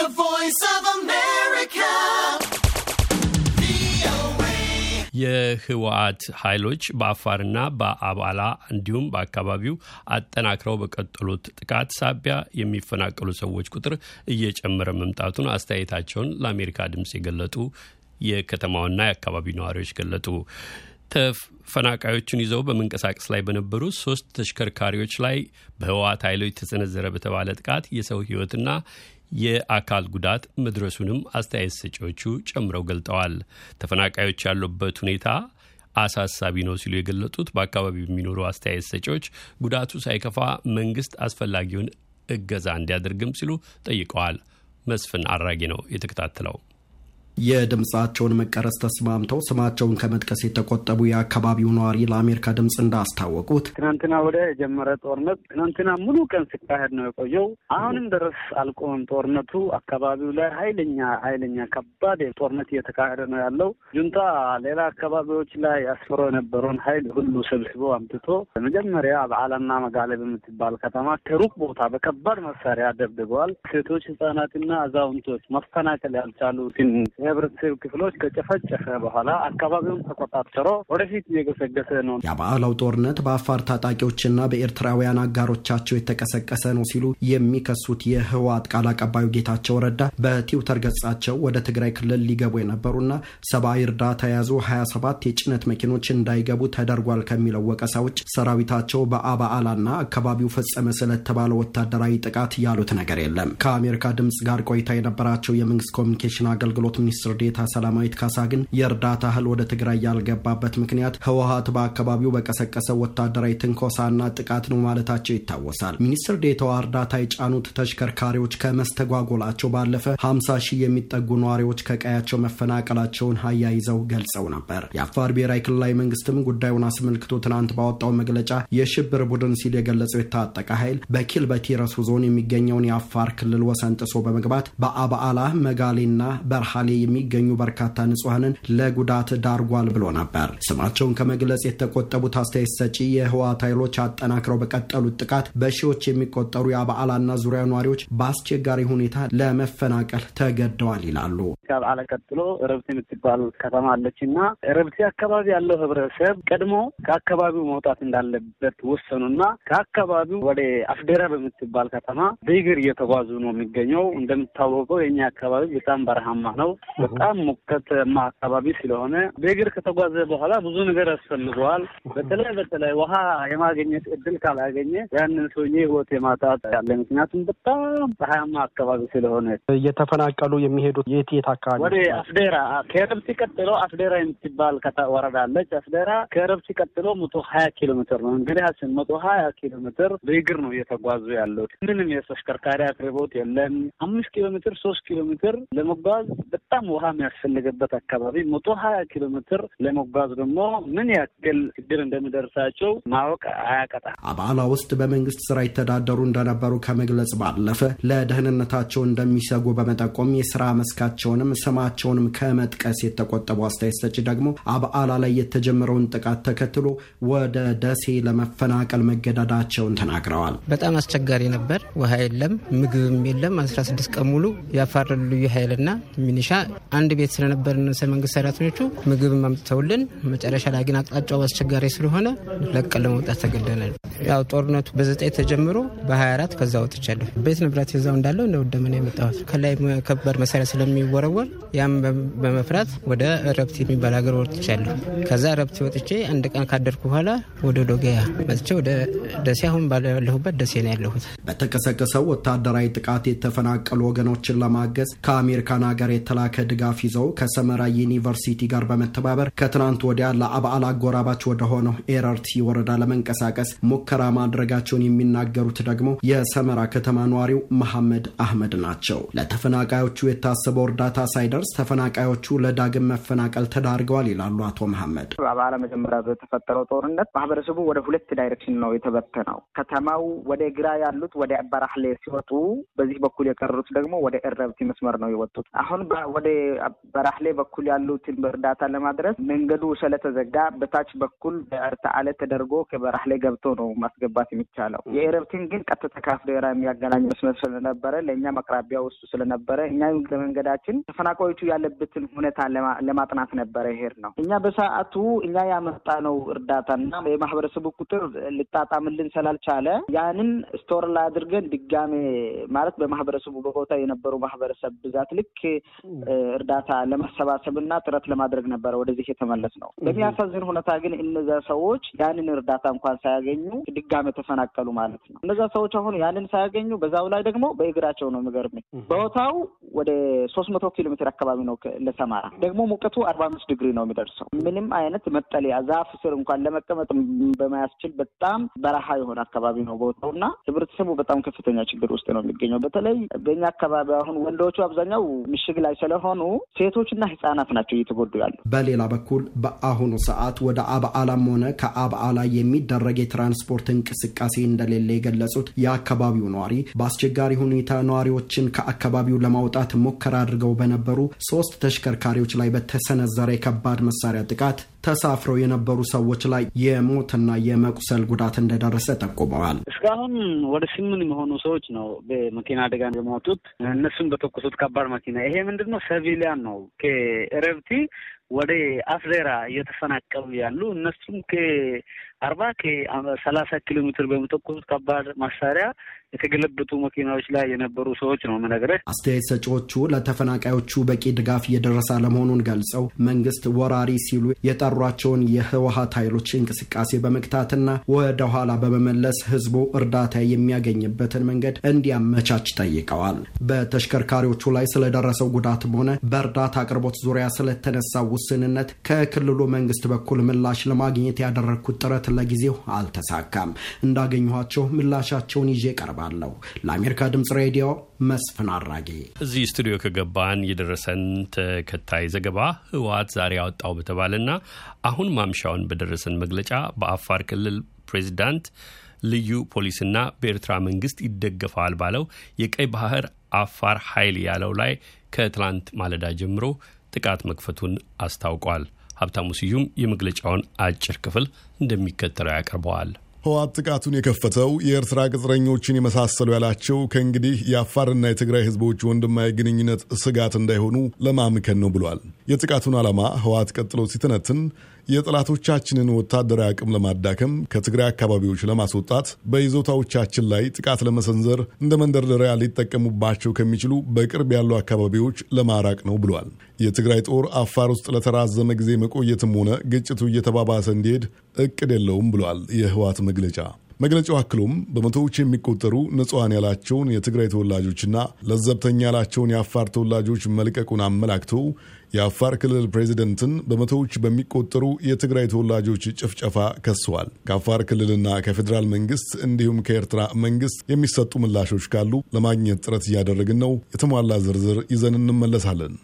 voice of America. የህወሓት ኃይሎች በአፋርና በአባላ እንዲሁም በአካባቢው አጠናክረው በቀጠሉት ጥቃት ሳቢያ የሚፈናቀሉ ሰዎች ቁጥር እየጨመረ መምጣቱን አስተያየታቸውን ለአሜሪካ ድምፅ የገለጡ የከተማውና የአካባቢው ነዋሪዎች ገለጡ። ተፈናቃዮቹን ይዘው በመንቀሳቀስ ላይ በነበሩ ሶስት ተሽከርካሪዎች ላይ በህወሓት ኃይሎች ተሰነዘረ በተባለ ጥቃት የሰው ህይወትና የአካል ጉዳት መድረሱንም አስተያየት ሰጪዎቹ ጨምረው ገልጠዋል። ተፈናቃዮች ያሉበት ሁኔታ አሳሳቢ ነው ሲሉ የገለጡት በአካባቢው የሚኖሩ አስተያየት ሰጪዎች ጉዳቱ ሳይከፋ መንግስት አስፈላጊውን እገዛ እንዲያደርግም ሲሉ ጠይቀዋል። መስፍን አራጌ ነው የተከታተለው። የድምፃቸውን መቀረጽ ተስማምተው ስማቸውን ከመጥቀስ የተቆጠቡ የአካባቢው ነዋሪ ለአሜሪካ ድምፅ እንዳስታወቁት ትናንትና ወደ የጀመረ ጦርነት ትናንትና ሙሉ ቀን ሲካሄድ ነው የቆየው። አሁንም ድረስ አልቆመም ጦርነቱ። አካባቢው ላይ ኃይለኛ ኃይለኛ ከባድ ጦርነት እየተካሄደ ነው ያለው። ጁንታ ሌላ አካባቢዎች ላይ አስፍሮ የነበረውን ኃይል ሁሉ ሰብስቦ አምጥቶ መጀመሪያ በዓላና መጋለ በምትባል ከተማ ከሩቅ ቦታ በከባድ መሳሪያ ደብድበዋል። ሴቶች፣ ህጻናትና አዛውንቶች መፈናቀል ያልቻሉትን የህብረተሰብ ክፍሎች ከጨፈጨፈ በኋላ አካባቢውን ተቆጣጠሮ ወደፊት እየገሰገሰ ነው። የአብዓላው ጦርነት በአፋር ታጣቂዎችና በኤርትራውያን አጋሮቻቸው የተቀሰቀሰ ነው ሲሉ የሚከሱት የህወሓት ቃል አቀባዩ ጌታቸው ረዳ በትዊተር ገጻቸው ወደ ትግራይ ክልል ሊገቡ የነበሩና ሰብአዊ እርዳታ የያዙ 27 የጭነት መኪኖች እንዳይገቡ ተደርጓል ከሚለው ወቀሳ ውጭ ሰራዊታቸው በአብዓላና አካባቢው ፈጸመ ስለተባለ ወታደራዊ ጥቃት ያሉት ነገር የለም። ከአሜሪካ ድምፅ ጋር ቆይታ የነበራቸው የመንግስት ኮሚኒኬሽን አገልግሎት ሚኒስትር ዴታ ሰላማዊት ካሳ ግን የእርዳታ እህል ወደ ትግራይ ያልገባበት ምክንያት ህወሓት በአካባቢው በቀሰቀሰው ወታደራዊ ትንኮሳና ጥቃት ነው ማለታቸው ይታወሳል። ሚኒስትር ዴታዋ እርዳታ የጫኑት ተሽከርካሪዎች ከመስተጓጎላቸው ባለፈ 50 ሺህ የሚጠጉ ነዋሪዎች ከቀያቸው መፈናቀላቸውን አያይዘው ገልጸው ነበር። የአፋር ብሔራዊ ክልላዊ መንግስትም ጉዳዩን አስመልክቶ ትናንት ባወጣው መግለጫ የሽብር ቡድን ሲል የገለጸው የታጠቀ ኃይል በኪልበቲ ረሱ ዞን የሚገኘውን የአፋር ክልል ወሰን ጥሶ በመግባት በአባአላ መጋሌና በርሃሌ የሚገኙ በርካታ ንጹሐንን ለጉዳት ዳርጓል ብሎ ነበር። ስማቸውን ከመግለጽ የተቆጠቡት አስተያየት ሰጪ የህወሓት ኃይሎች አጠናክረው በቀጠሉት ጥቃት በሺዎች የሚቆጠሩ የአበዓላና ዙሪያ ነዋሪዎች በአስቸጋሪ ሁኔታ ለመፈናቀል ተገደዋል ይላሉ። ከበዓላ ቀጥሎ ረብቲ የምትባል ከተማ አለች እና ረብቲ አካባቢ ያለው ህብረተሰብ ቀድሞ ከአካባቢው መውጣት እንዳለበት ወሰኑና ከአካባቢው ወደ አፍዴራ በምትባል ከተማ በእግር እየተጓዙ ነው የሚገኘው። እንደሚታወቀው የኛ አካባቢ በጣም በረሃማ ነው። በጣም ሙቀታማ አካባቢ ስለሆነ በእግር ከተጓዘ በኋላ ብዙ ነገር ያስፈልገዋል። በተለይ በተለይ ውሃ የማግኘት እድል ካላገኘ ያንን ሰውዬ ህይወት የማጣት ያለ ምክንያቱም በጣም ፀሐያማ አካባቢ ስለሆነ እየተፈናቀሉ የሚሄዱት የት የት አካባቢ ወደ አፍዴራ ከረብቲ ቀጥሎ አፍዴራ የምትባል ወረዳ አለች። አፍዴራ ከረብቲ ቀጥሎ መቶ ሀያ ኪሎ ሜትር ነው እንግዲህ አስን መቶ ሀያ ኪሎ ሜትር በእግር ነው እየተጓዙ ያሉት። ምንም የተሽከርካሪ አቅርቦት የለም። አምስት ኪሎ ሜትር ሶስት ኪሎ ሜትር ለመጓዝ በጣም ውሃ የሚያስፈልግበት አካባቢ መቶ ሀያ ኪሎ ሜትር ለመጓዝ ደግሞ ምን ያክል ችግር እንደሚደርሳቸው ማወቅ አያቀጣ። አባላ ውስጥ በመንግስት ስራ ይተዳደሩ እንደነበሩ ከመግለጽ ባለፈ ለደህንነታቸው እንደሚሰጉ በመጠቆም የስራ መስካቸውንም ስማቸውንም ከመጥቀስ የተቆጠቡ አስተያየት ሰጪ ደግሞ አብዓላ ላይ የተጀመረውን ጥቃት ተከትሎ ወደ ደሴ ለመፈናቀል መገደዳቸውን ተናግረዋል። በጣም አስቸጋሪ ነበር። ውሃ የለም፣ ምግብም የለም። አስራ ስድስት ቀን ሙሉ የአፋር ልዩ ኃይልና ሚኒሻ አንድ ቤት ስለነበርን መንግስት ሰራተኞቹ ምግብ አምጥተውልን፣ መጨረሻ ላይ ግን አቅጣጫው አስቸጋሪ ስለሆነ ለቀን ለመውጣት ተገደናል። ያው ጦርነቱ በዘጠኝ ተጀምሮ በ24 ከዛ ወጥቻለሁ። ቤት ንብረት የዛው እንዳለው እንደ ወደመን የመጣሁት ከላይ ከባድ መሳሪያ ስለሚወረወር ያም በመፍራት ወደ ኤረብቲ የሚባል ሀገር ወጥቻለሁ። ከዛ ኤረብቲ ወጥቼ አንድ ቀን ካደርኩ በኋላ ወደ ዶገያ መጥቼ ወደ ደሴ አሁን ባለሁበት ደሴ ነው ያለሁት። በተቀሰቀሰው ወታደራዊ ጥቃት የተፈናቀሉ ወገኖችን ለማገዝ ከአሜሪካን ሀገር የተላከ ድጋፍ ይዘው ከሰመራ ዩኒቨርሲቲ ጋር በመተባበር ከትናንት ወዲያ ለአብዓላ አጎራባች ወደ ሆነው ኤረብቲ ወረዳ ለመንቀሳቀስ ሙከራ ማድረጋቸውን የሚናገሩት ደግሞ የሰመራ ከተማ ነዋሪው መሐመድ አህመድ ናቸው። ለተፈናቃዮቹ የታሰበው እርዳታ ሳይደርስ ተፈናቃዮቹ ለዳግም መፈናቀል ተዳርገዋል ይላሉ አቶ መሐመድ። በአብዓላ መጀመሪያ በተፈጠረው ጦርነት ማህበረሰቡ ወደ ሁለት direction ነው የተበተነው። ከተማው ወደ ግራ ያሉት ወደ በራህሌ ሲወጡ፣ በዚህ በኩል የቀሩት ደግሞ ወደ ኤረብቲ መስመር ነው የወጡት። አሁን ወደ በራህሌ በኩል ያሉትን በእርዳታ ለማድረስ መንገዱ ስለተዘጋ በታች በኩል በኤርታአለ ተደርጎ ከበራህሌ ገብቶ ነው ማስገባት የሚቻለው። የኤረብቲን ግን ቀጥታ ከአፍዴራ የሚያገናኝ መስመር ስለነበረ ለእኛም አቅራቢያ ውስጡ ስለነበረ እኛ ለመንገዳችን ተፈናቃዮቹ ያለበትን ሁኔታ ለማጥናት ነበረ ይሄድ ነው። እኛ በሰዓቱ እኛ ያመጣ ነው እርዳታና የማህበረሰቡ ቁጥር ልጣጣምልን ስላልቻለ ያንን ስቶር ላይ አድርገን ድጋሜ ማለት በማህበረሰቡ በቦታ የነበሩ ማህበረሰብ ብዛት ልክ እርዳታ ለማሰባሰብና ጥረት ለማድረግ ነበረ ወደዚህ የተመለስ ነው። በሚያሳዝን ሁኔታ ግን እነዛ ሰዎች ያንን እርዳታ እንኳን ሳያገኙ ድጋሜ ተፈናቀሉ ማለት ነው። እነዛ ሰዎች አሁን ያንን ሳያገኙ በዛው ላይ ደግሞ በእግራቸው ነው የሚገርምኝ። ቦታው ወደ ሶስት መቶ ኪሎ ሜትር አካባቢ ነው ለሰማራ ደግሞ ሙቀቱ አርባ አምስት ዲግሪ ነው የሚደርሰው። ምንም አይነት መጠለያ ዛፍ ስር እንኳን ለመቀመጥ በማያስችል በጣም በረሃ የሆነ አካባቢ ነው ቦታው እና ህብረተሰቡ በጣም ከፍተኛ ችግር ውስጥ ነው የሚገኘው። በተለይ በእኛ አካባቢ አሁን ወንዶቹ አብዛኛው ምሽግ ላይ ስለሆኑ ሴቶችና ህጻናት ናቸው እየተጎዱ ያሉ። በሌላ በኩል በአሁኑ ሰዓት ወደ አብዓላም ሆነ ከአብዓላ የሚደረግ የትራንስፖርት እንቅስቃሴ እንደሌለ የገለጹት የአካባቢው ነዋሪ በአስቸጋሪ ሁኔታ ነዋሪዎችን ከአካባቢው ለማውጣት ሙከራ አድርገው በነበሩ ሶስት ተሽከርካሪዎች ላይ በተሰነዘረ የከባድ መሳሪያ ጥቃት ተሳፍረው የነበሩ ሰዎች ላይ የሞትና የመቁሰል ጉዳት እንደደረሰ ጠቁመዋል። እስካሁን ወደ ስምንት የሆኑ ሰዎች ነው በመኪና አደጋ የሞቱት። እነሱም በተኮሱት ከባድ መኪና። ይሄ ምንድን ነው? ሰቪሊያን ነው ከረብቲ ወደ አፍዴራ እየተፈናቀሉ ያሉ እነሱም ከአርባ ከሰላሳ ኪሎ ሜትር በሚተኮሱት ከባድ መሳሪያ የተገለበጡ መኪናዎች ላይ የነበሩ ሰዎች ነው የምነግርህ። አስተያየት ሰጪዎቹ ለተፈናቃዮቹ በቂ ድጋፍ እየደረሰ አለመሆኑን ገልጸው መንግስት ወራሪ ሲሉ የጠሯቸውን የህወሀት ኃይሎች እንቅስቃሴ በመግታትና ወደ ኋላ በመመለስ ህዝቡ እርዳታ የሚያገኝበትን መንገድ እንዲያመቻች ጠይቀዋል። በተሽከርካሪዎቹ ላይ ስለደረሰው ጉዳትም ሆነ በእርዳታ አቅርቦት ዙሪያ ስለተነሳው ውስንነት ከክልሉ መንግስት በኩል ምላሽ ለማግኘት ያደረግኩት ጥረት ለጊዜው አልተሳካም። እንዳገኘኋቸው ምላሻቸውን ይዤ ቀርባለሁ። ለአሜሪካ ድምጽ ሬዲዮ መስፍን አራጌ። እዚህ ስቱዲዮ ከገባን የደረሰን ተከታይ ዘገባ ህወሓት ዛሬ ያወጣው በተባለና አሁን ማምሻውን በደረሰን መግለጫ በአፋር ክልል ፕሬዚዳንት ልዩ ፖሊስና በኤርትራ መንግስት ይደገፋል ባለው የቀይ ባህር አፋር ኃይል ያለው ላይ ከትላንት ማለዳ ጀምሮ ጥቃት መክፈቱን አስታውቋል። ሀብታሙ ስዩም የመግለጫውን አጭር ክፍል እንደሚከተለው ያቀርበዋል። ህወሓት ጥቃቱን የከፈተው የኤርትራ ቅጥረኞችን የመሳሰሉ ያላቸው ከእንግዲህ የአፋርና የትግራይ ህዝቦች ወንድማዊ ግንኙነት ስጋት እንዳይሆኑ ለማምከን ነው ብሏል። የጥቃቱን ዓላማ ህወሓት ቀጥሎ ሲተነትን የጠላቶቻችንን ወታደራዊ አቅም ለማዳከም ከትግራይ አካባቢዎች ለማስወጣት በይዞታዎቻችን ላይ ጥቃት ለመሰንዘር እንደ መንደርደሪያ ሊጠቀሙባቸው ከሚችሉ በቅርብ ያሉ አካባቢዎች ለማራቅ ነው ብሏል። የትግራይ ጦር አፋር ውስጥ ለተራዘመ ጊዜ መቆየትም ሆነ ግጭቱ እየተባባሰ እንዲሄድ እቅድ የለውም ብሏል የህወሓት መግለጫ። መግለጫው አክሎም በመቶዎች የሚቆጠሩ ንጹሐን ያላቸውን የትግራይ ተወላጆችና ለዘብተኛ ያላቸውን የአፋር ተወላጆች መልቀቁን አመላክቶ የአፋር ክልል ፕሬዚደንትን በመቶዎች በሚቆጠሩ የትግራይ ተወላጆች ጭፍጨፋ ከሰዋል። ከአፋር ክልልና ከፌዴራል መንግስት እንዲሁም ከኤርትራ መንግስት የሚሰጡ ምላሾች ካሉ ለማግኘት ጥረት እያደረግን ነው። የተሟላ ዝርዝር ይዘን እንመለሳለን።